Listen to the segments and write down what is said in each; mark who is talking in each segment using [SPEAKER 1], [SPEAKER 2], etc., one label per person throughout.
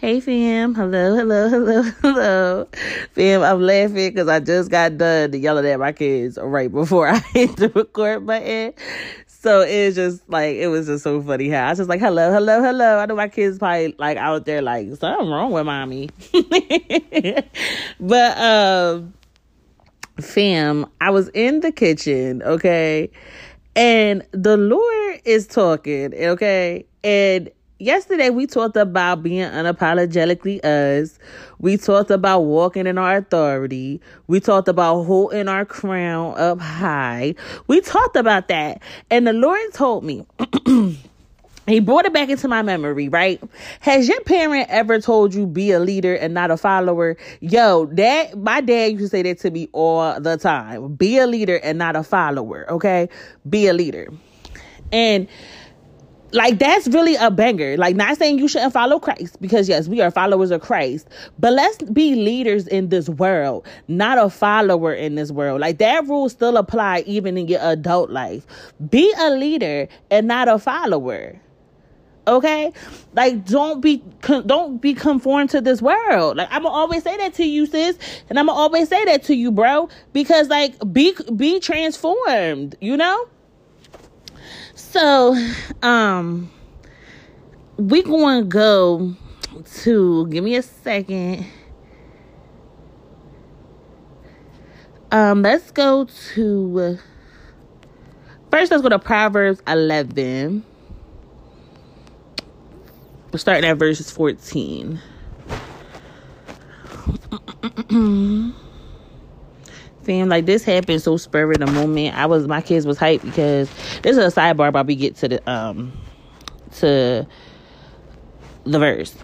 [SPEAKER 1] Hey fam, hello, hello, hello, hello. Fam, I'm laughing because I just got done yelling at my kids right before I hit the record button. So it's just like it was just so funny how I was just like, hello, hello, hello. I know my kids probably like out there like something wrong with mommy. but um fam, I was in the kitchen, okay, and the Lord is talking, okay, and yesterday we talked about being unapologetically us. We talked about walking in our authority. We talked about holding our crown up high. We talked about that. And the Lord told me, He brought it back into my memory, right? Has your parent ever told you be a leader and not a follower? Yo, that my dad used to say that to me all the time. Be a leader and not a follower, okay? Be a leader. And like that's really a banger. Like not saying you shouldn't follow Christ because yes, we are followers of Christ, but let's be leaders in this world, not a follower in this world. Like that rule still apply even in your adult life. Be a leader and not a follower. Okay? Like don't be don't be conformed to this world. Like I'm gonna always say that to you sis, and I'm gonna always say that to you bro because like be be transformed, you know? So, um, we going to go to, give me a second. Um, let's go to, first let's go to Proverbs 11. We're starting at verses 14. Like this happened so spur of the moment. I was my kids was hyped because this is a sidebar but we get to the um to the verse.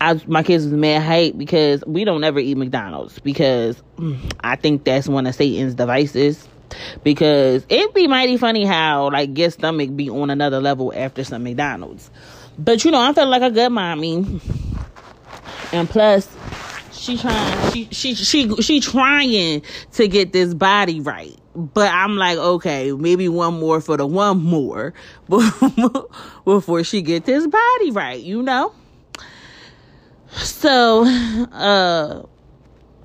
[SPEAKER 1] I my kids was mad hype because we don't ever eat McDonald's because I think that's one of Satan's devices. Because it'd be mighty funny how like your stomach be on another level after some McDonald's. But you know, I felt like a good mommy. And plus, she trying she she she she trying to get this body right. But i'm like okay maybe one more for the one more before she get this body right you know? So uh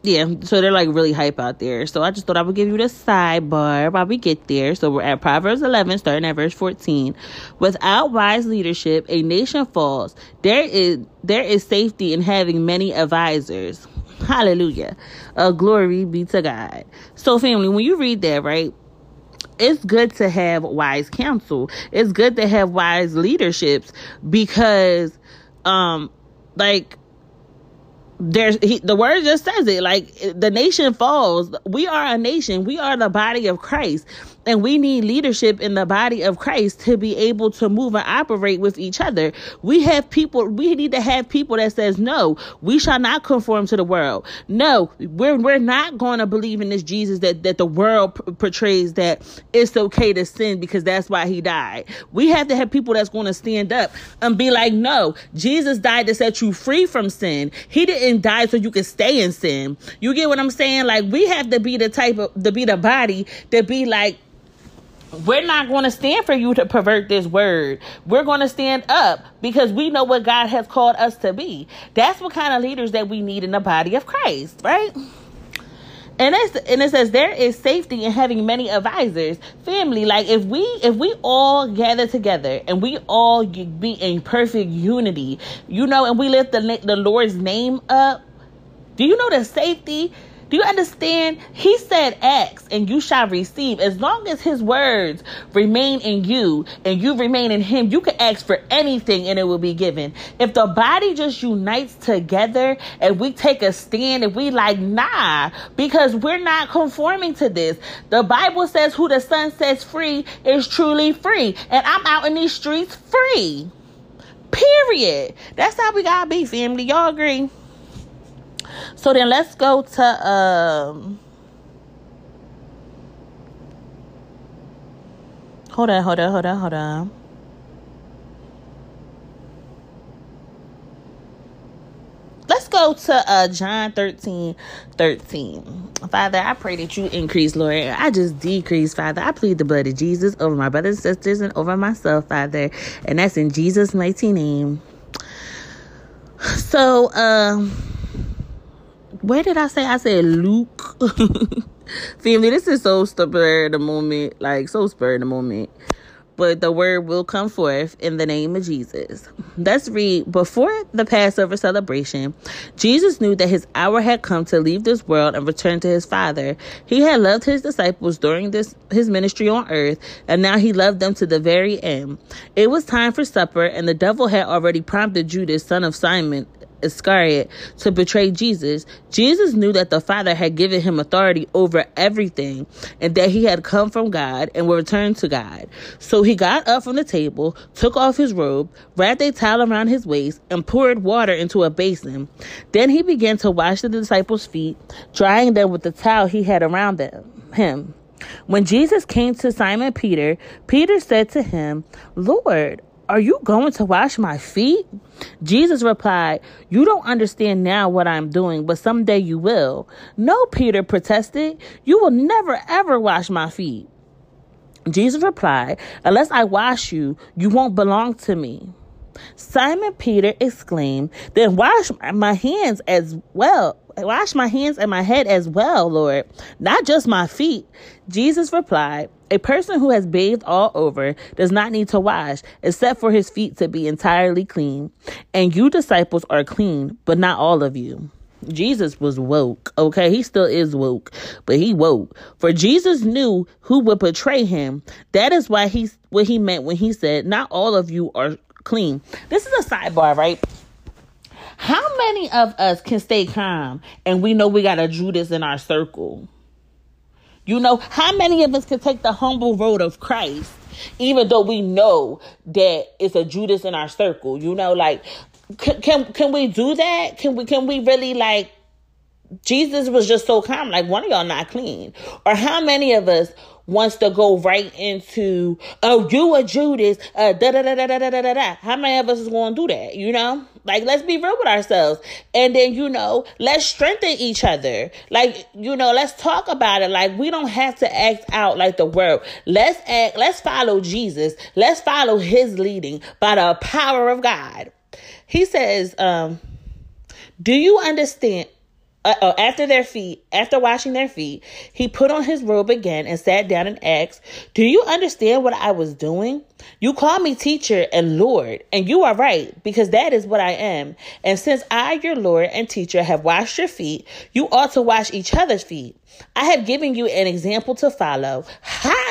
[SPEAKER 1] yeah, so they're like really hype out there. So I just thought I would give you the sidebar while we get there. So we're at Proverbs 11, starting at verse 14. Without wise leadership, a nation falls. There is there is safety in having many advisors. Hallelujah. Uh, glory be to God. So, family, when you read that, right? It's good to have wise counsel. It's good to have wise leaderships because, um, like there's he, the word just says it like the nation falls. We are a nation. We are the body of christ and we need leadership in the body of christ to be able to move and operate with each other we have people we need to have people that says no we shall not conform to the world no we're we're not going to believe in this jesus that that the world p- portrays that it's okay to sin because that's why he died we have to have people that's going to stand up and be like no jesus died to set you free from sin he didn't die so you can stay in sin. You get what I'm saying? Like we have to be the type of to be the body to be like we're not going to stand for you to pervert this word. We're going to stand up because we know what God has called us to be. That's what kind of leaders that we need in the body of Christ, right? and and it says there is safety in having many advisors family like if we if we all gather together and we all be in perfect unity you know and we lift the, the lord's name up do you know the safety do you understand? He said, Ask and you shall receive. As long as his words remain in you and you remain in him, you can ask for anything and it will be given. If the body just unites together and we take a stand and we like, nah, because we're not conforming to this. The Bible says, Who the Son sets free is truly free. And I'm out in these streets free. Period. That's how we gotta be, family. Y'all agree? So then let's go to um Hold on, hold on, hold on, hold on. Let's go to uh John 13, 13. Father, I pray that you increase, Lord. I just decrease, Father. I plead the blood of Jesus over my brothers and sisters and over myself, Father. And that's in Jesus' mighty name. So, um, where did I say? I said Luke. Family, this is so spur the moment, like so spur the moment but the word will come forth in the name of Jesus. Let's read before the Passover celebration, Jesus knew that his hour had come to leave this world and return to his Father. He had loved his disciples during this his ministry on earth, and now he loved them to the very end. It was time for supper, and the devil had already prompted Judas, son of Simon, Iscariot to betray Jesus, Jesus knew that the Father had given him authority over everything and that he had come from God and would return to God. So he got up from the table, took off his robe, wrapped a towel around his waist, and poured water into a basin. Then he began to wash the disciples' feet, drying them with the towel he had around them, him. When Jesus came to Simon Peter, Peter said to him, Lord, are you going to wash my feet? Jesus replied, You don't understand now what I'm doing, but someday you will. No, Peter protested. You will never ever wash my feet. Jesus replied, Unless I wash you, you won't belong to me. Simon Peter exclaimed, Then wash my hands as well. Wash my hands and my head as well, Lord, not just my feet. Jesus replied, A person who has bathed all over does not need to wash, except for his feet to be entirely clean. And you disciples are clean, but not all of you. Jesus was woke, okay? He still is woke, but he woke. For Jesus knew who would betray him. That is why he's what he meant when he said, Not all of you are clean. This is a sidebar, right? How many of us can stay calm and we know we got a Judas in our circle? You know, how many of us can take the humble road of Christ, even though we know that it's a Judas in our circle? You know, like can can, can we do that? Can we can we really like Jesus was just so calm, like one of y'all not clean. Or how many of us wants to go right into, oh, you a Judas, uh, da da da da da da da da. How many of us is going to do that? You know, like let's be real with ourselves, and then you know, let's strengthen each other. Like you know, let's talk about it. Like we don't have to act out like the world. Let's act. Let's follow Jesus. Let's follow His leading by the power of God. He says, um, "Do you understand?" Uh, uh, after their feet, after washing their feet, he put on his robe again and sat down and asked, Do you understand what I was doing? You call me teacher and Lord, and you are right, because that is what I am. And since I, your Lord and teacher, have washed your feet, you ought to wash each other's feet. I have given you an example to follow.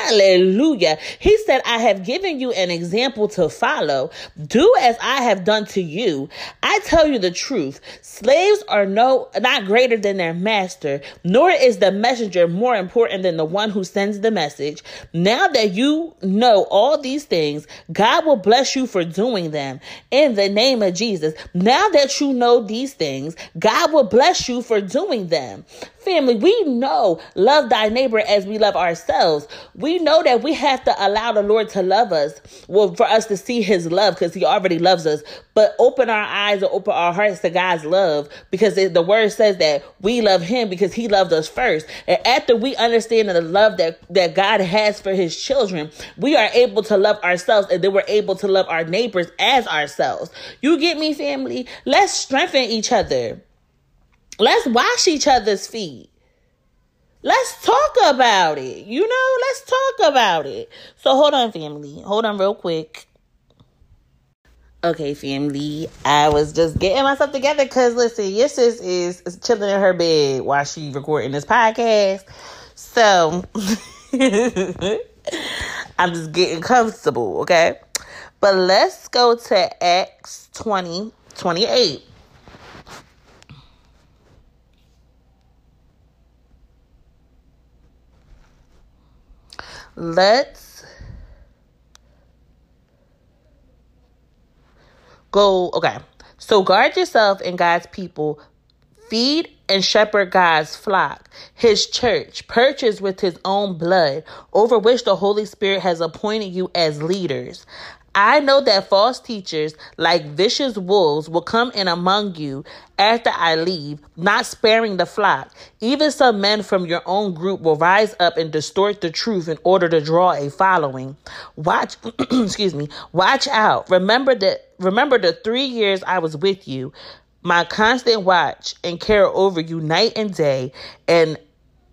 [SPEAKER 1] Hallelujah. He said, I have given you an example to follow. Do as I have done to you. I tell you the truth. Slaves are no, not greater than their master, nor is the messenger more important than the one who sends the message. Now that you know all these things, God will bless you for doing them in the name of Jesus. Now that you know these things, God will bless you for doing them. Family, we know love thy neighbor as we love ourselves. We know that we have to allow the Lord to love us, well, for us to see his love because he already loves us. But open our eyes and open our hearts to God's love because the word says that we love him because he loved us first. And after we understand the love that, that God has for his children, we are able to love ourselves and then we're able to love our neighbors as ourselves. You get me, family? Let's strengthen each other. Let's wash each other's feet. Let's talk about it. You know, let's talk about it. So hold on, family. Hold on real quick. Okay, family. I was just getting myself together because listen, your sis is, chilling in her bed while she recording this podcast. So I'm just getting comfortable, okay? But let's go to Acts 20, 28. Let's go. Okay. So guard yourself and God's people. Feed and shepherd God's flock, his church, purchased with his own blood, over which the Holy Spirit has appointed you as leaders. I know that false teachers, like vicious wolves, will come in among you after I leave, not sparing the flock. Even some men from your own group will rise up and distort the truth in order to draw a following. Watch, excuse me, watch out. Remember that, remember the three years I was with you my constant watch and care over you night and day and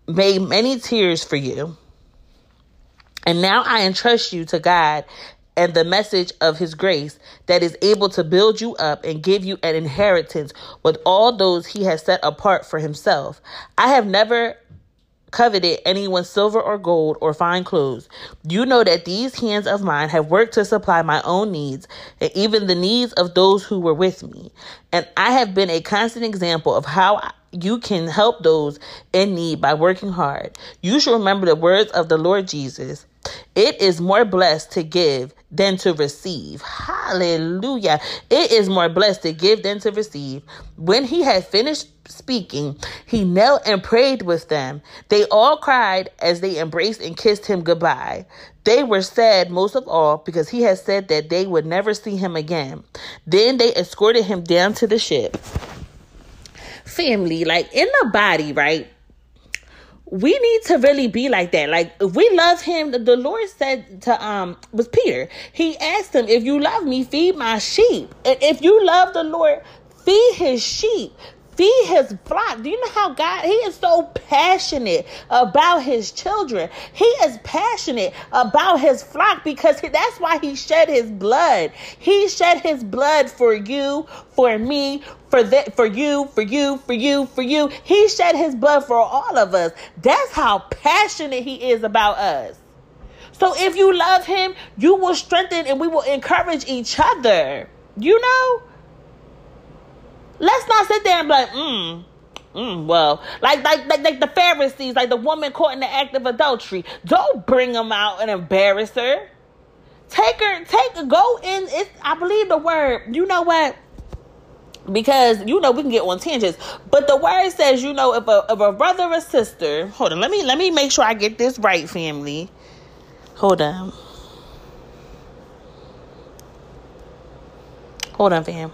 [SPEAKER 1] made many tears for you. And now I entrust you to God and the message of his grace that is able to build you up and give you an inheritance with all those he has set apart for himself. I have never coveted anyone's silver or gold or fine clothes. You know that these hands of mine have worked to supply my own needs and even the needs of those who were with me. And I have been a constant example of how you can help those in need by working hard. You should remember the words of the Lord Jesus. It is more blessed to give than to receive. Hallelujah. It is more blessed to give than to receive. When he had finished speaking, he knelt and prayed with them. They all cried as they embraced and kissed him goodbye. They were sad most of all because he had said that they would never see him again. Then they escorted him down to the ship. Family, like in the body, right? We need to really be like that. Like if we love him, the Lord said to um was Peter. He asked him, "If you love me, feed my sheep." And if you love the Lord, feed his sheep feed his flock. Do you know how God, he is so passionate about his children. He is passionate about his flock because that's why he shed his blood. He shed his blood for you, for me, for that, for you, for you, for you, for you. He shed his blood for all of us. That's how passionate he is about us. So if you love him, you will strengthen and we will encourage each other. You know? Let's not sit there and be like, mm, Mm, well, like, like like like the Pharisees, like the woman caught in the act of adultery. Don't bring them out and embarrass her. Take her, take her, go in. It's I believe the word. You know what? Because you know we can get on tangents, but the word says you know if a if a brother or sister. Hold on, let me let me make sure I get this right, family. Hold on. Hold on, fam.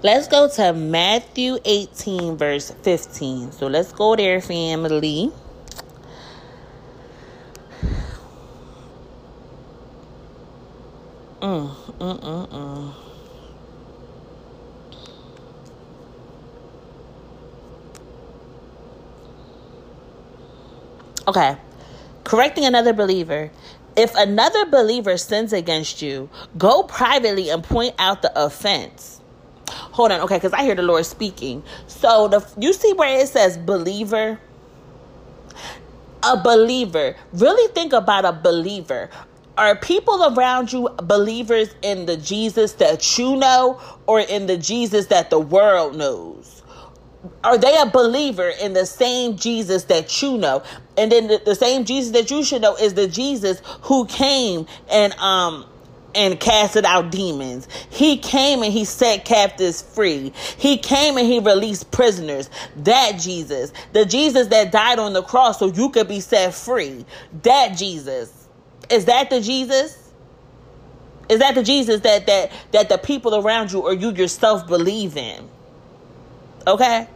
[SPEAKER 1] Let's go to Matthew 18, verse 15. So let's go there, family. Mm, mm, mm, mm. Okay. Correcting another believer. If another believer sins against you, go privately and point out the offense hold on, okay, because I hear the Lord speaking. So the you see where it says believer? A believer. Really think about a believer. Are people around you believers in the Jesus that you know or in the Jesus that the world knows? Are they a believer in the same Jesus that you know? And then the, the same Jesus that you should know is the Jesus who came and um and casted out demons. He came and he set captives free. He came and he released prisoners. That Jesus, the Jesus that died on the cross so you could be set free. That Jesus. Is that the Jesus? Is that the Jesus that that that the people around you or you yourself believe in? Okay?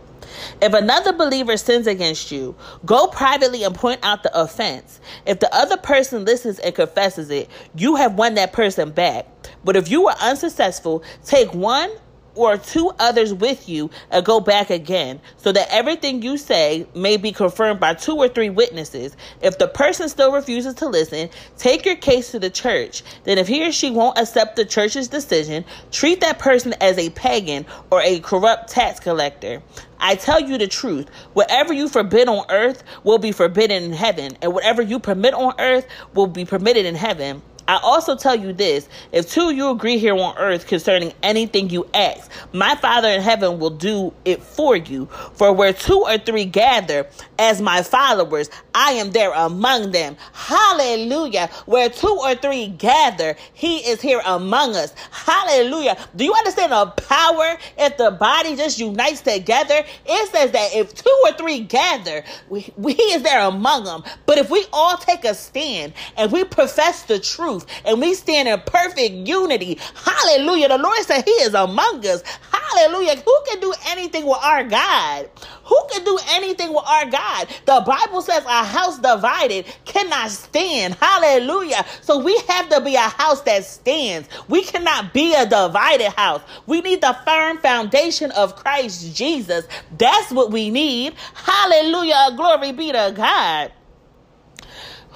[SPEAKER 1] If another believer sins against you, go privately and point out the offense. If the other person listens and confesses it, you have won that person back. But if you were unsuccessful, take one or two others with you and go back again, so that everything you say may be confirmed by two or three witnesses. If the person still refuses to listen, take your case to the church. Then, if he or she won't accept the church's decision, treat that person as a pagan or a corrupt tax collector. I tell you the truth. Whatever you forbid on earth will be forbidden in heaven, and whatever you permit on earth will be permitted in heaven. I also tell you this if two of you agree here on earth concerning anything you ask, my Father in heaven will do it for you. For where two or three gather as my followers, I am there among them. Hallelujah. Where two or three gather, he is here among us. Hallelujah. Do you understand the power if the body just unites together? It says that if two or three gather, we, we, he is there among them. But if we all take a stand and we profess the truth, truth and we stand in perfect unity. Hallelujah. The Lord said He is among us. Hallelujah. Who can do anything with our God? Who can do anything with our God? The Bible says a house divided cannot stand. Hallelujah. So we have to be a house that stands. We cannot be a divided house. We need the firm foundation of Christ Jesus. That's what we need. Hallelujah. Glory be to God.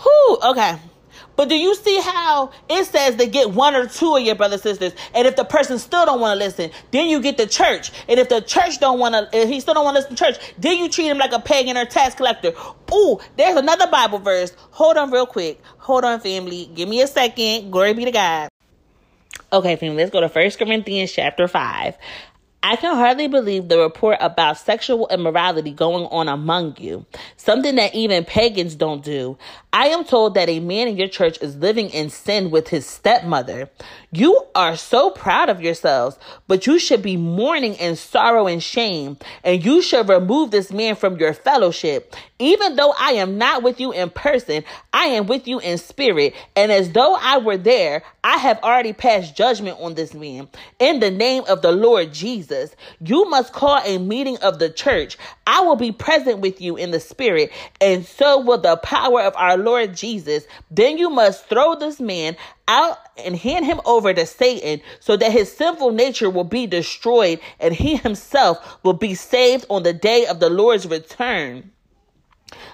[SPEAKER 1] Whew, okay. But do you see how it says to get one or two of your brothers sisters, and if the person still don't want to listen, then you get the church, and if the church don't want to, if he still don't want to listen to church, then you treat him like a pagan or tax collector. Ooh, there's another Bible verse. Hold on, real quick. Hold on, family. Give me a second. Glory be to God. Okay, family. Let's go to First Corinthians chapter five. I can hardly believe the report about sexual immorality going on among you, something that even pagans don't do. I am told that a man in your church is living in sin with his stepmother. You are so proud of yourselves, but you should be mourning in sorrow and shame, and you should remove this man from your fellowship. Even though I am not with you in person, I am with you in spirit, and as though I were there, I have already passed judgment on this man. In the name of the Lord Jesus, you must call a meeting of the church. I will be present with you in the spirit, and so will the power of our Lord Jesus. Then you must throw this man out and hand him over to Satan so that his sinful nature will be destroyed and he himself will be saved on the day of the Lord's return.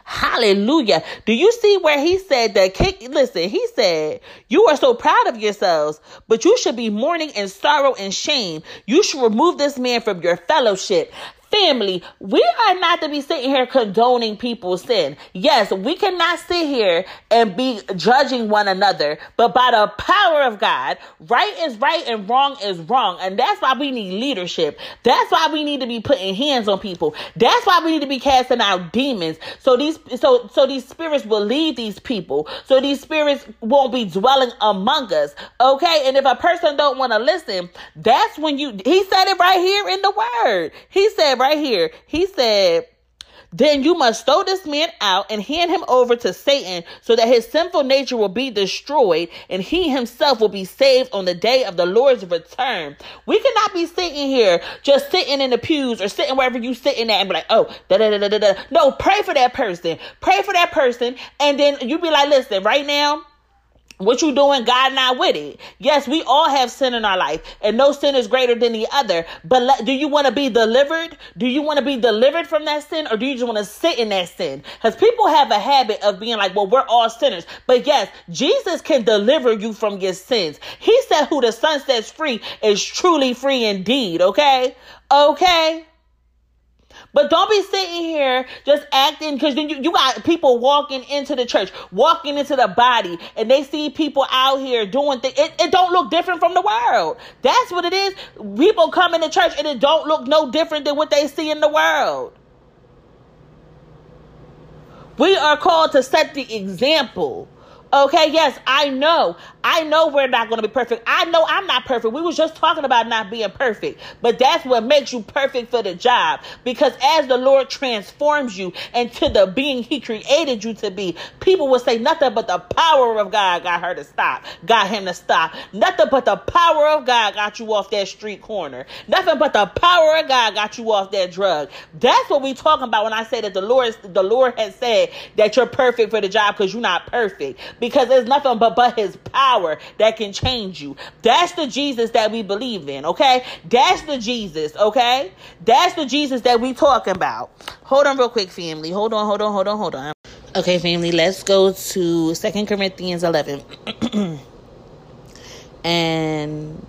[SPEAKER 1] Hallelujah. Do you see where he said that? Kick listen, he said, You are so proud of yourselves, but you should be mourning in sorrow and shame. You should remove this man from your fellowship. Family, we are not to be sitting here condoning people's sin. Yes, we cannot sit here and be judging one another, but by the power of God, right is right and wrong is wrong. And that's why we need leadership. That's why we need to be putting hands on people. That's why we need to be casting out demons. So these so so these spirits will leave these people. So these spirits won't be dwelling among us. Okay? And if a person don't want to listen, that's when you he said it right here in the word. He said right here. He said, then you must throw this man out and hand him over to Satan so that his sinful nature will be destroyed and he himself will be saved on the day of the Lord's return. We cannot be sitting here just sitting in the pews or sitting wherever you sitting at and be like, oh, da da da da da. No, pray for that person. Pray for that person. And then you be like, listen, right now, what you doing, God not with it. Yes, we all have sin in our life, and no sin is greater than the other. But le- do you want to be delivered? Do you want to be delivered from that sin, or do you just want to sit in that sin? Because people have a habit of being like, well, we're all sinners. But yes, Jesus can deliver you from your sins. He said, who the Son sets free is truly free indeed. Okay? Okay? But don't be sitting here just acting because then you, you got people walking into the church, walking into the body, and they see people out here doing things. It, it don't look different from the world. That's what it is. People come in the church and it don't look no different than what they see in the world. We are called to set the example. Okay, yes, I know. I know we're not going to be perfect. I know I'm not perfect. We was just talking about not being perfect. But that's what makes you perfect for the job. Because as the Lord transforms you into the being he created you to be, people will say nothing but the power of God got her to stop. Got him to stop. Nothing but the power of God got you off that street corner. Nothing but the power of God got you off that drug. That's what we talking about when I say that the Lord the Lord has said that you're perfect for the job because you're not perfect because there's nothing but but his power that can change you. That's the Jesus that we believe in, okay? That's the Jesus, okay? That's the Jesus that we talking about. Hold on real quick, family. Hold on, hold on, hold on, hold on. Okay, family, let's go to Second Corinthians 11. and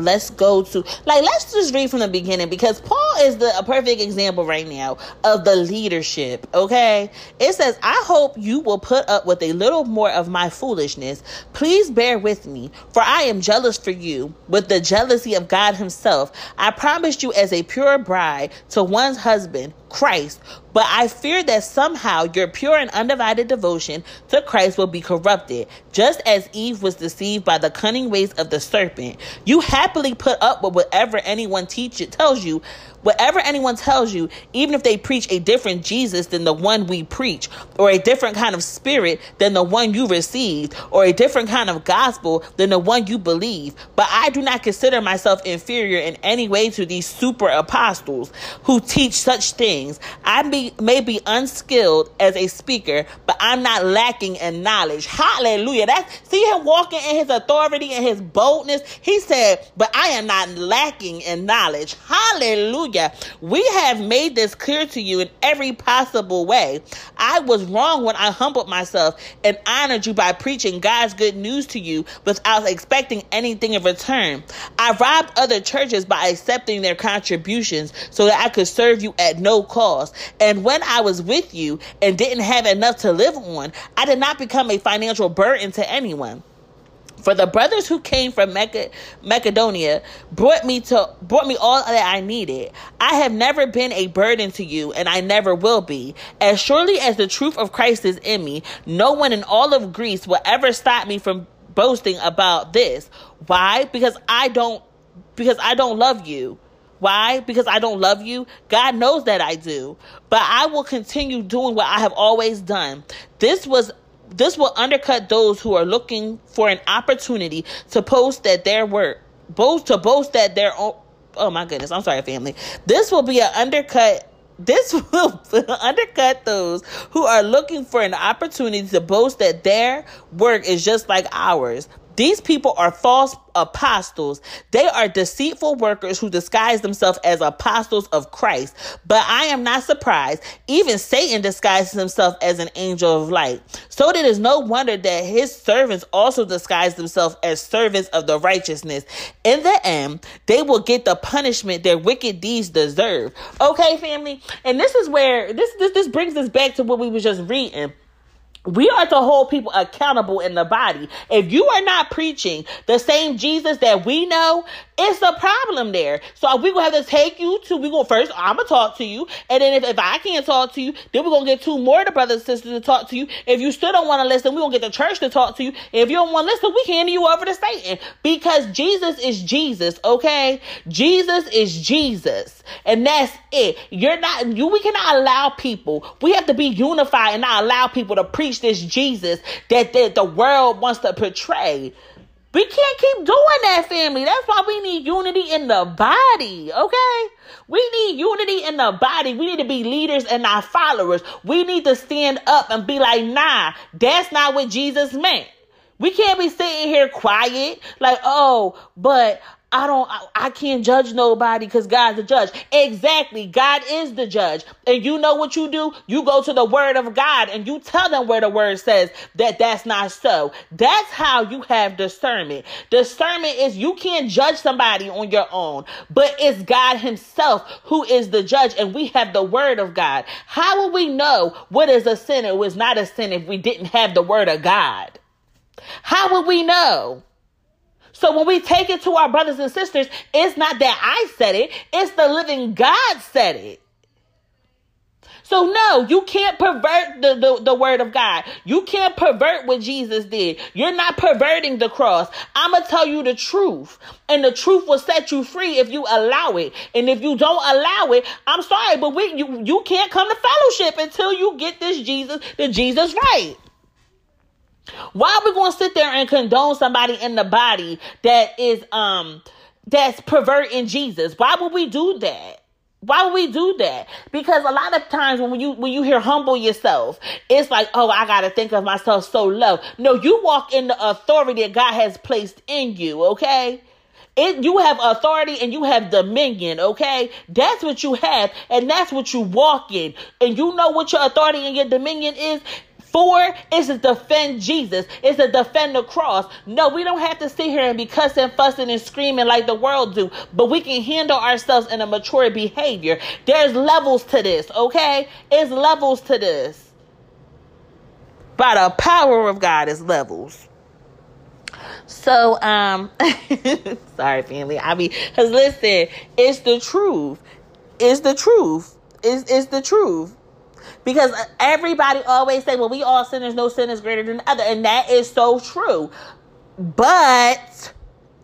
[SPEAKER 1] let's go to like let's just read from the beginning because Paul is the a perfect example right now of the leadership. Okay, it says, "I hope you will put up with a little more of my foolishness. Please bear with me, for I am jealous for you with the jealousy of God Himself. I promised you as a pure bride to one's husband." Christ, but I fear that somehow your pure and undivided devotion to Christ will be corrupted, just as Eve was deceived by the cunning ways of the serpent. You happily put up with whatever anyone teach tells you Whatever anyone tells you, even if they preach a different Jesus than the one we preach, or a different kind of spirit than the one you received, or a different kind of gospel than the one you believe, but I do not consider myself inferior in any way to these super apostles who teach such things. I may be unskilled as a speaker, but I'm not lacking in knowledge. Hallelujah. That see him walking in his authority and his boldness. He said, but I am not lacking in knowledge. Hallelujah. Hallelujah. We have made this clear to you in every possible way. I was wrong when I humbled myself and honored you by preaching God's good news to you without expecting anything in return. I robbed other churches by accepting their contributions so that I could serve you at no cost. And when I was with you and didn't have enough to live on, I did not become a financial burden to anyone. For the brothers who came from Macedonia brought me to brought me all that I needed. I have never been a burden to you, and I never will be. As surely as the truth of Christ is in me, no one in all of Greece will ever stop me from boasting about this. Why? Because I don't because I don't love you. Why? Because I don't love you? God knows that I do. But I will continue doing what I have always done. This was this will undercut those who are looking for an opportunity to post that their work, boast to boast that their own. Oh my goodness, I'm sorry, family. This will be an undercut. This will undercut those who are looking for an opportunity to boast that their work is just like ours. These people are false apostles. They are deceitful workers who disguise themselves as apostles of Christ. But I am not surprised. Even Satan disguises himself as an angel of light. So it is no wonder that his servants also disguise themselves as servants of the righteousness. In the end, they will get the punishment their wicked deeds deserve. Okay, family? And this is where this this, this brings us back to what we were just reading we are to hold people accountable in the body. If you are not preaching the same Jesus that we know, it's a problem there. So we're gonna have to take you to we gonna first I'm gonna talk to you, and then if, if I can't talk to you, then we're gonna get two more of the brothers and sisters to talk to you. If you still don't want to listen, we're gonna get the church to talk to you. If you don't want to listen, we hand you over to Satan because Jesus is Jesus, okay? Jesus is Jesus, and that's it. You're not you. We cannot allow people. We have to be unified and not allow people to preach this Jesus that, that the world wants to portray. We can't keep doing that, family. That's why we need unity in the body, okay? We need unity in the body. We need to be leaders and not followers. We need to stand up and be like, nah, that's not what Jesus meant. We can't be sitting here quiet, like, oh, but I don't, I, I can't judge nobody because God's the judge. Exactly. God is the judge. And you know what you do? You go to the word of God and you tell them where the word says that that's not so. That's how you have discernment. Discernment is you can't judge somebody on your own, but it's God himself who is the judge and we have the word of God. How will we know what is a sin or is not a sin if we didn't have the word of God? How would we know? So when we take it to our brothers and sisters, it's not that I said it, it's the living God said it. So no, you can't pervert the, the, the, word of God. You can't pervert what Jesus did. You're not perverting the cross. I'm going to tell you the truth. And the truth will set you free if you allow it. And if you don't allow it, I'm sorry, but we you, you can't come to fellowship until you get this Jesus, the Jesus right. Why are we going to sit there and condone somebody in the body that is um that's perverting Jesus? Why would we do that? Why would we do that? Because a lot of times when you when you hear humble yourself, it's like, oh, I gotta think of myself so low. No, you walk in the authority that God has placed in you, okay? It, you have authority and you have dominion, okay? That's what you have, and that's what you walk in. And you know what your authority and your dominion is? Four is to defend Jesus. is to defend the cross. No, we don't have to sit here and be cussing, fussing, and screaming like the world do, but we can handle ourselves in a mature behavior. There's levels to this, okay? It's levels to this. By the power of God is levels. So, um, sorry, family. I mean, cause listen, it's the truth. It's the truth. Is is the truth. Because everybody always say, well, we all sinners, no sin is greater than the other. And that is so true. But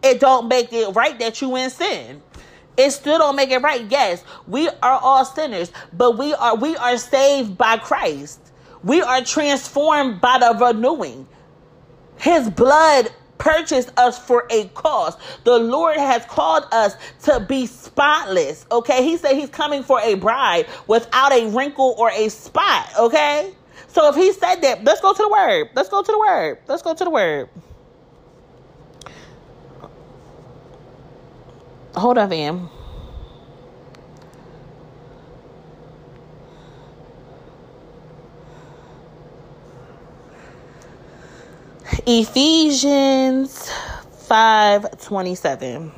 [SPEAKER 1] it don't make it right that you in sin. It still don't make it right. Yes, we are all sinners, but we are we are saved by Christ. We are transformed by the renewing. His blood purchased us for a cost. The Lord has called us to be spotless. Okay. He said he's coming for a bride without a wrinkle or a spot. Okay. So if he said that, let's go to the word. Let's go to the word. Let's go to the word. Hold on, fam. Ephesians 5 27.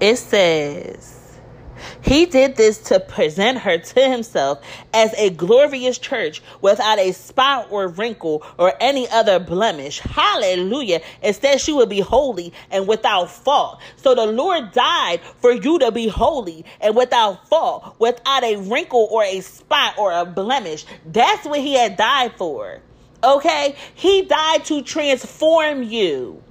[SPEAKER 1] It says, he did this to present her to himself as a glorious church without a spot or wrinkle or any other blemish. Hallelujah. Instead, she would be holy and without fault. So the Lord died for you to be holy and without fault, without a wrinkle or a spot or a blemish. That's what he had died for. Okay? He died to transform you.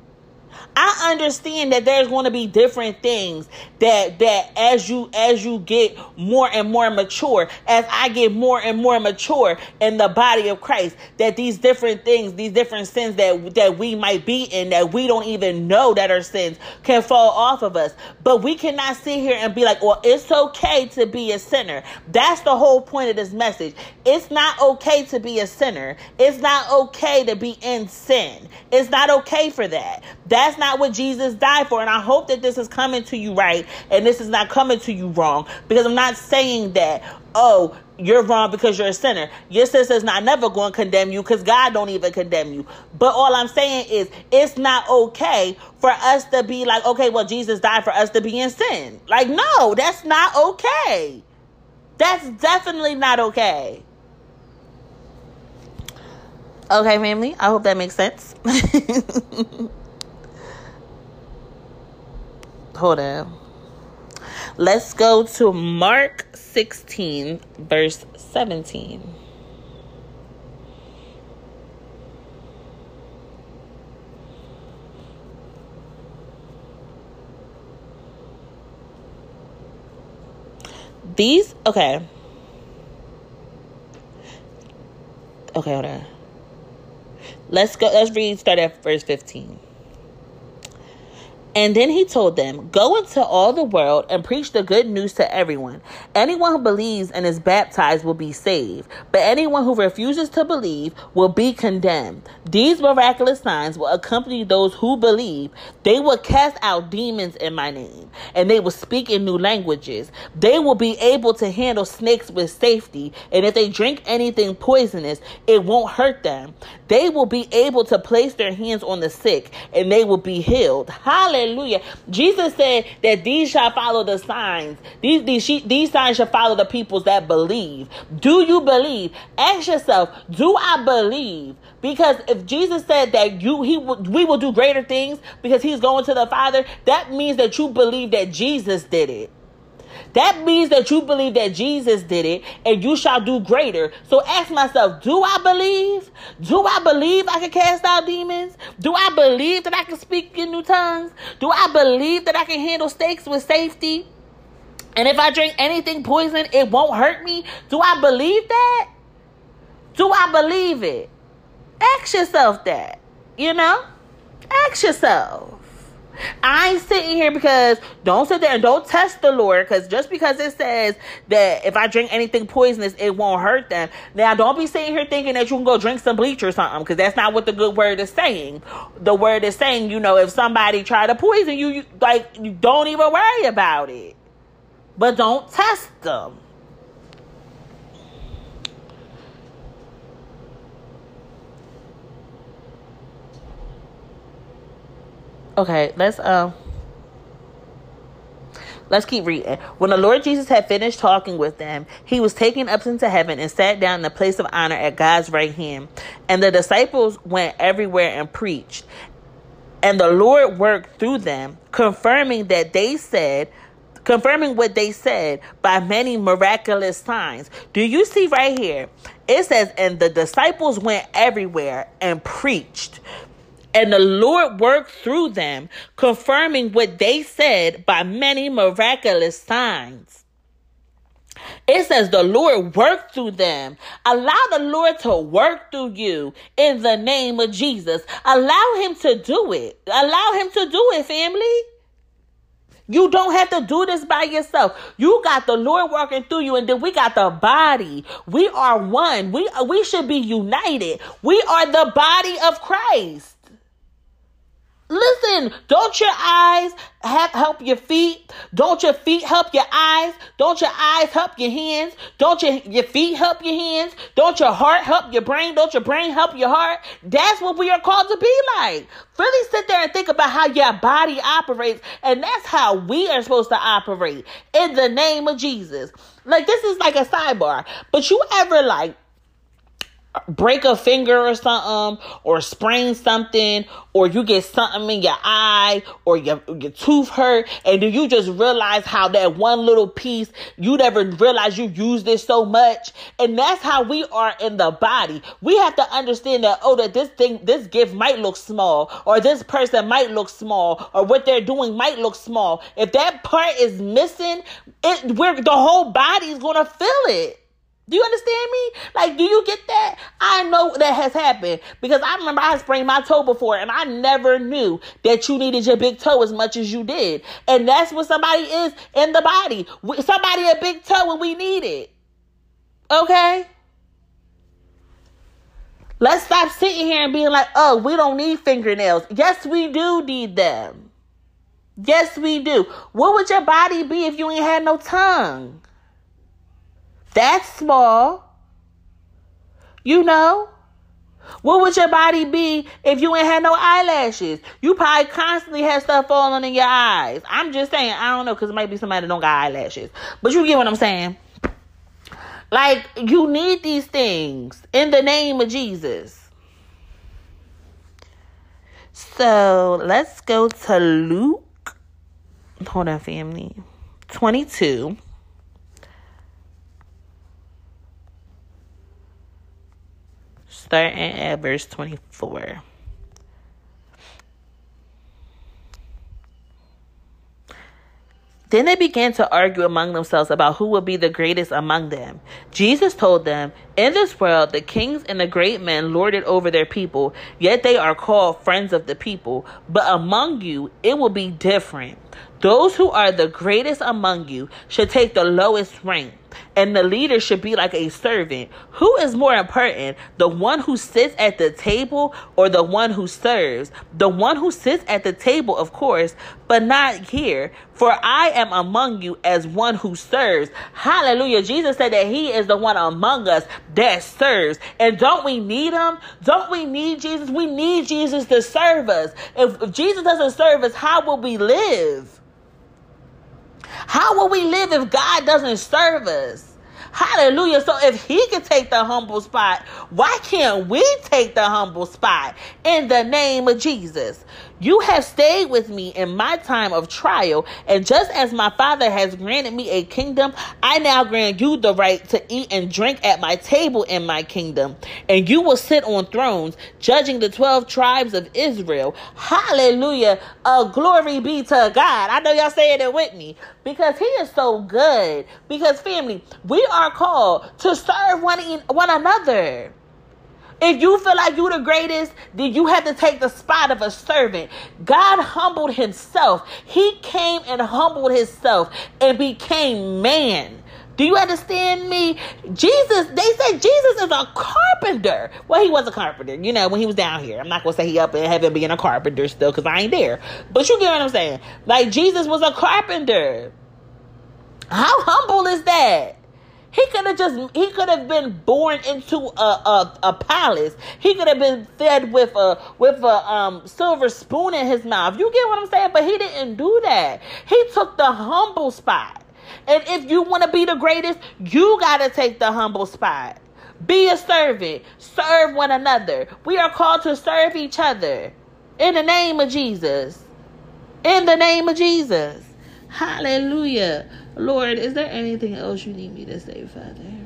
[SPEAKER 1] I understand that there's going to be different things that that as you as you get more and more mature, as I get more and more mature in the body of Christ, that these different things, these different sins that that we might be in that we don't even know that are sins can fall off of us. But we cannot sit here and be like, "Well, it's okay to be a sinner." That's the whole point of this message. It's not okay to be a sinner. It's not okay to be in sin. It's not okay for that. That's not what Jesus died for. And I hope that this is coming to you right and this is not coming to you wrong because I'm not saying that, oh, you're wrong because you're a sinner. Your sister's not never going to condemn you because God don't even condemn you. But all I'm saying is it's not okay for us to be like, okay, well, Jesus died for us to be in sin. Like, no, that's not okay. That's definitely not okay. Okay, family. I hope that makes sense. hold on. Let's go to Mark 16, verse 17. These, okay. Okay, hold on. Let's go, let's read, start at verse 15. And then he told them, Go into all the world and preach the good news to everyone. Anyone who believes and is baptized will be saved, but anyone who refuses to believe will be condemned. These miraculous signs will accompany those who believe. They will cast out demons in my name, and they will speak in new languages. They will be able to handle snakes with safety, and if they drink anything poisonous, it won't hurt them. They will be able to place their hands on the sick, and they will be healed. Hallelujah. Hallelujah. Jesus said that these shall follow the signs. These, these, these signs shall follow the peoples that believe. Do you believe? Ask yourself, do I believe? Because if Jesus said that you he we will do greater things because he's going to the Father, that means that you believe that Jesus did it. That means that you believe that Jesus did it and you shall do greater. So ask myself, do I believe? Do I believe I can cast out demons? Do I believe that I can speak in new tongues? Do I believe that I can handle stakes with safety? And if I drink anything poison, it won't hurt me? Do I believe that? Do I believe it? Ask yourself that. You know? Ask yourself. I ain't sitting here because don't sit there and don't test the Lord because just because it says that if I drink anything poisonous, it won't hurt them. Now, don't be sitting here thinking that you can go drink some bleach or something because that's not what the good word is saying. The word is saying, you know, if somebody try to poison you, you like, you don't even worry about it. But don't test them. Okay, let's um Let's keep reading. When the Lord Jesus had finished talking with them, he was taken up into heaven and sat down in the place of honor at God's right hand. And the disciples went everywhere and preached. And the Lord worked through them, confirming that they said, confirming what they said by many miraculous signs. Do you see right here? It says, and the disciples went everywhere and preached. And the Lord worked through them, confirming what they said by many miraculous signs. It says the Lord worked through them. Allow the Lord to work through you in the name of Jesus. Allow Him to do it. Allow Him to do it, family. You don't have to do this by yourself. You got the Lord working through you, and then we got the body. We are one. We we should be united. We are the body of Christ. Listen, don't your eyes have, help your feet? Don't your feet help your eyes? Don't your eyes help your hands? Don't your, your feet help your hands? Don't your heart help your brain? Don't your brain help your heart? That's what we are called to be like. Really sit there and think about how your body operates, and that's how we are supposed to operate in the name of Jesus. Like, this is like a sidebar, but you ever like break a finger or something or sprain something or you get something in your eye or your, your tooth hurt and do you just realize how that one little piece you never realize you used it so much. And that's how we are in the body. We have to understand that oh that this thing this gift might look small or this person might look small or what they're doing might look small. If that part is missing it where the whole body is to feel it do you understand me? Like, do you get that? I know that has happened because I remember I sprained my toe before and I never knew that you needed your big toe as much as you did. And that's what somebody is in the body. Somebody a big toe when we need it. Okay? Let's stop sitting here and being like, oh, we don't need fingernails. Yes, we do need them. Yes, we do. What would your body be if you ain't had no tongue? That's small. You know? What would your body be if you ain't had no eyelashes? You probably constantly had stuff falling in your eyes. I'm just saying, I don't know, because it might be somebody that don't got eyelashes. But you get what I'm saying? Like, you need these things in the name of Jesus. So let's go to Luke. Hold on, family. 22. Starting at verse 24. Then they began to argue among themselves about who would be the greatest among them. Jesus told them, In this world, the kings and the great men lord it over their people, yet they are called friends of the people. But among you, it will be different. Those who are the greatest among you should take the lowest rank and the leader should be like a servant. Who is more important, the one who sits at the table or the one who serves? The one who sits at the table, of course, but not here. For I am among you as one who serves. Hallelujah. Jesus said that he is the one among us that serves. And don't we need him? Don't we need Jesus? We need Jesus to serve us. If, if Jesus doesn't serve us, how will we live? How will we live if God doesn't serve us? Hallelujah. So if he can take the humble spot, why can't we take the humble spot in the name of Jesus? You have stayed with me in my time of trial, and just as my Father has granted me a kingdom, I now grant you the right to eat and drink at my table in my kingdom. And you will sit on thrones, judging the 12 tribes of Israel. Hallelujah. Uh, glory be to God. I know y'all saying it with me because He is so good. Because, family, we are called to serve one, one another. If you feel like you're the greatest, then you have to take the spot of a servant. God humbled himself. He came and humbled himself and became man. Do you understand me? Jesus, they say Jesus is a carpenter. Well, he was a carpenter, you know, when he was down here. I'm not to say he up in heaven being a carpenter still because I ain't there. But you get what I'm saying? Like, Jesus was a carpenter. How humble is that? He could have just he could have been born into a, a, a palace. He could have been fed with a with a um, silver spoon in his mouth. You get what I'm saying? But he didn't do that. He took the humble spot. And if you want to be the greatest, you got to take the humble spot. Be a servant. Serve one another. We are called to serve each other. In the name of Jesus. In the name of Jesus. Hallelujah. Lord, is there anything else you need me to say, Father?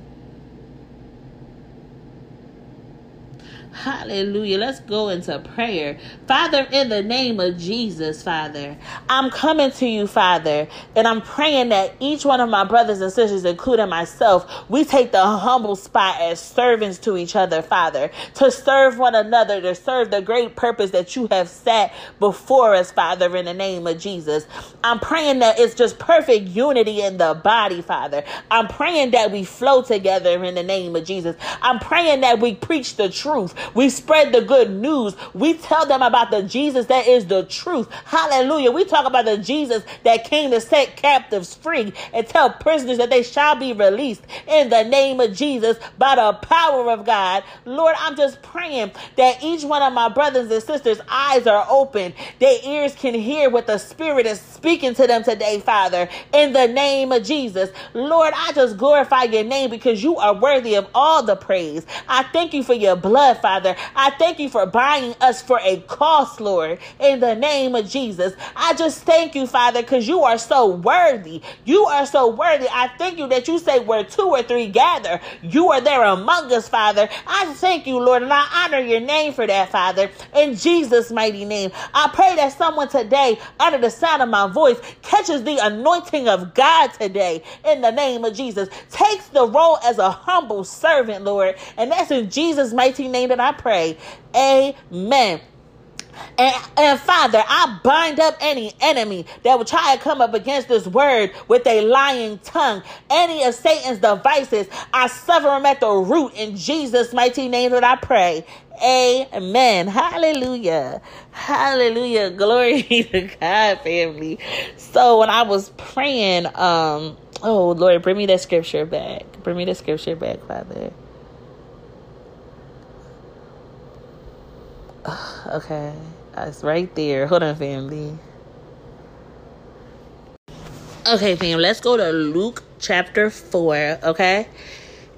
[SPEAKER 1] Hallelujah. Let's go into prayer. Father, in the name of Jesus, Father, I'm coming to you, Father, and I'm praying that each one of my brothers and sisters, including myself, we take the humble spot as servants to each other, Father, to serve one another, to serve the great purpose that you have set before us, Father, in the name of Jesus. I'm praying that it's just perfect unity in the body, Father. I'm praying that we flow together in the name of Jesus. I'm praying that we preach the truth. We spread the good news. We tell them about the Jesus that is the truth. Hallelujah. We talk about the Jesus that came to set captives free and tell prisoners that they shall be released in the name of Jesus by the power of God. Lord, I'm just praying that each one of my brothers and sisters' eyes are open, their ears can hear what the Spirit is speaking to them today, Father, in the name of Jesus. Lord, I just glorify your name because you are worthy of all the praise. I thank you for your blood, Father. Father. I thank you for buying us for a cost, Lord, in the name of Jesus. I just thank you, Father, because you are so worthy. You are so worthy. I thank you that you say where two or three gather, you are there among us, Father. I thank you, Lord, and I honor your name for that, Father, in Jesus' mighty name. I pray that someone today, under the sound of my voice, catches the anointing of God today in the name of Jesus. Takes the role as a humble servant, Lord, and that's in Jesus' mighty name that I pray. Amen. And, and, Father, I bind up any enemy that will try to come up against this word with a lying tongue. Any of Satan's devices, I sever them at the root in Jesus' mighty name that I pray. Amen. Hallelujah. Hallelujah. Glory to God, family. So when I was praying, um, oh Lord, bring me that scripture back. Bring me the scripture back, Father. okay, it's right there. Hold on, family. Okay, fam, let's go to Luke chapter 4, okay?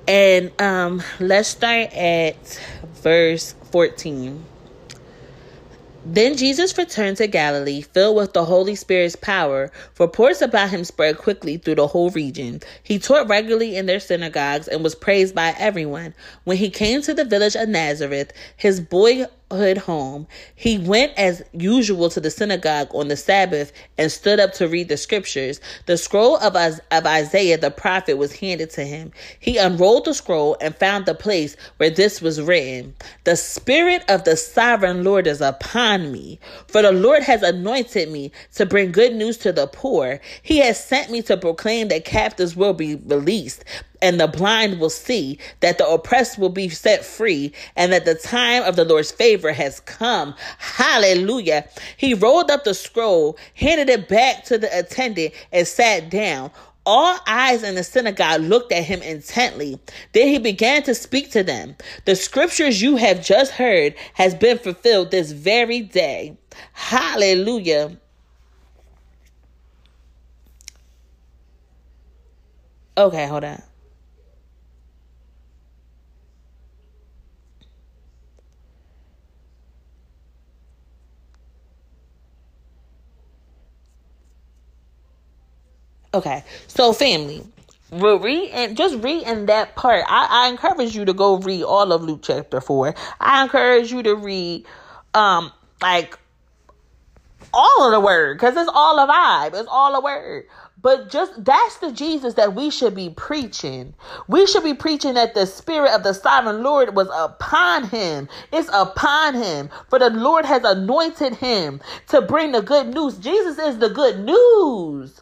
[SPEAKER 1] And um let's start at verse 14. Then Jesus returned to Galilee, filled with the Holy Spirit's power, for reports about him spread quickly through the whole region. He taught regularly in their synagogues and was praised by everyone. When he came to the village of Nazareth, his boy home, he went as usual to the synagogue on the Sabbath and stood up to read the scriptures. The scroll of, of Isaiah the prophet was handed to him. He unrolled the scroll and found the place where this was written The Spirit of the sovereign Lord is upon me, for the Lord has anointed me to bring good news to the poor. He has sent me to proclaim that captives will be released and the blind will see, that the oppressed will be set free, and that the time of the Lord's favor has come. Hallelujah. He rolled up the scroll, handed it back to the attendant, and sat down. All eyes in the synagogue looked at him intently. Then he began to speak to them. The scriptures you have just heard has been fulfilled this very day. Hallelujah. Okay, hold on. Okay, so family, read and just read in that part. I, I encourage you to go read all of Luke chapter four. I encourage you to read, um, like all of the word because it's all a vibe. It's all a word. But just that's the Jesus that we should be preaching. We should be preaching that the spirit of the sovereign Lord was upon him. It's upon him. For the Lord has anointed him to bring the good news. Jesus is the good news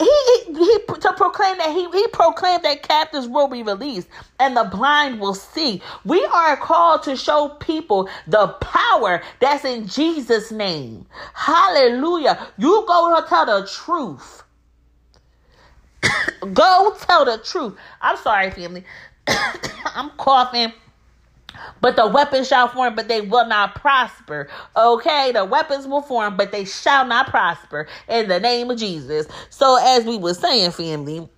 [SPEAKER 1] he, he, he to proclaim that he, he proclaimed that captives will be released and the blind will see. We are called to show people the power that's in Jesus' name. Hallelujah. You go tell the truth. Go tell the truth. I'm sorry, family. I'm coughing. But the weapons shall form, but they will not prosper. Okay, the weapons will form, but they shall not prosper in the name of Jesus. So, as we were saying, family,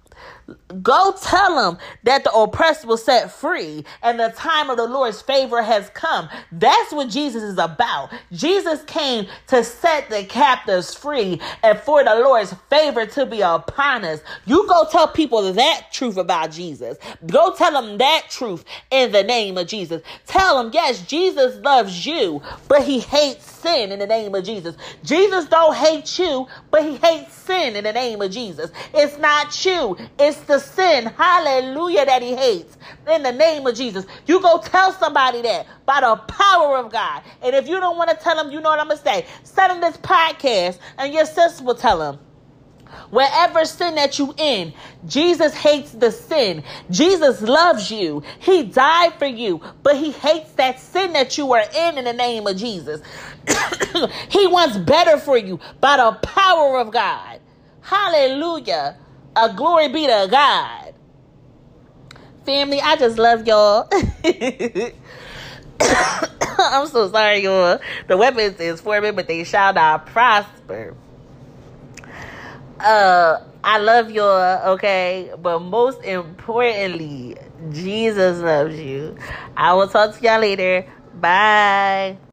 [SPEAKER 1] Go tell them that the oppressed will set free and the time of the Lord's favor has come. That's what Jesus is about. Jesus came to set the captives free and for the Lord's favor to be upon us. You go tell people that truth about Jesus. Go tell them that truth in the name of Jesus. Tell them, yes, Jesus loves you, but he hates sin in the name of Jesus. Jesus don't hate you, but he hates sin in the name of Jesus. It's not you, it's the sin, hallelujah, that he hates in the name of Jesus. You go tell somebody that by the power of God. And if you don't want to tell them, you know what I'm going to say. Send them this podcast, and your sister will tell them. Wherever sin that you in, Jesus hates the sin. Jesus loves you. He died for you, but he hates that sin that you are in in the name of Jesus. he wants better for you by the power of God. Hallelujah. A glory be to God. Family, I just love y'all. I'm so sorry, y'all. The weapons is for me, but they shall not prosper. Uh, I love y'all, okay? But most importantly, Jesus loves you. I will talk to y'all later. Bye.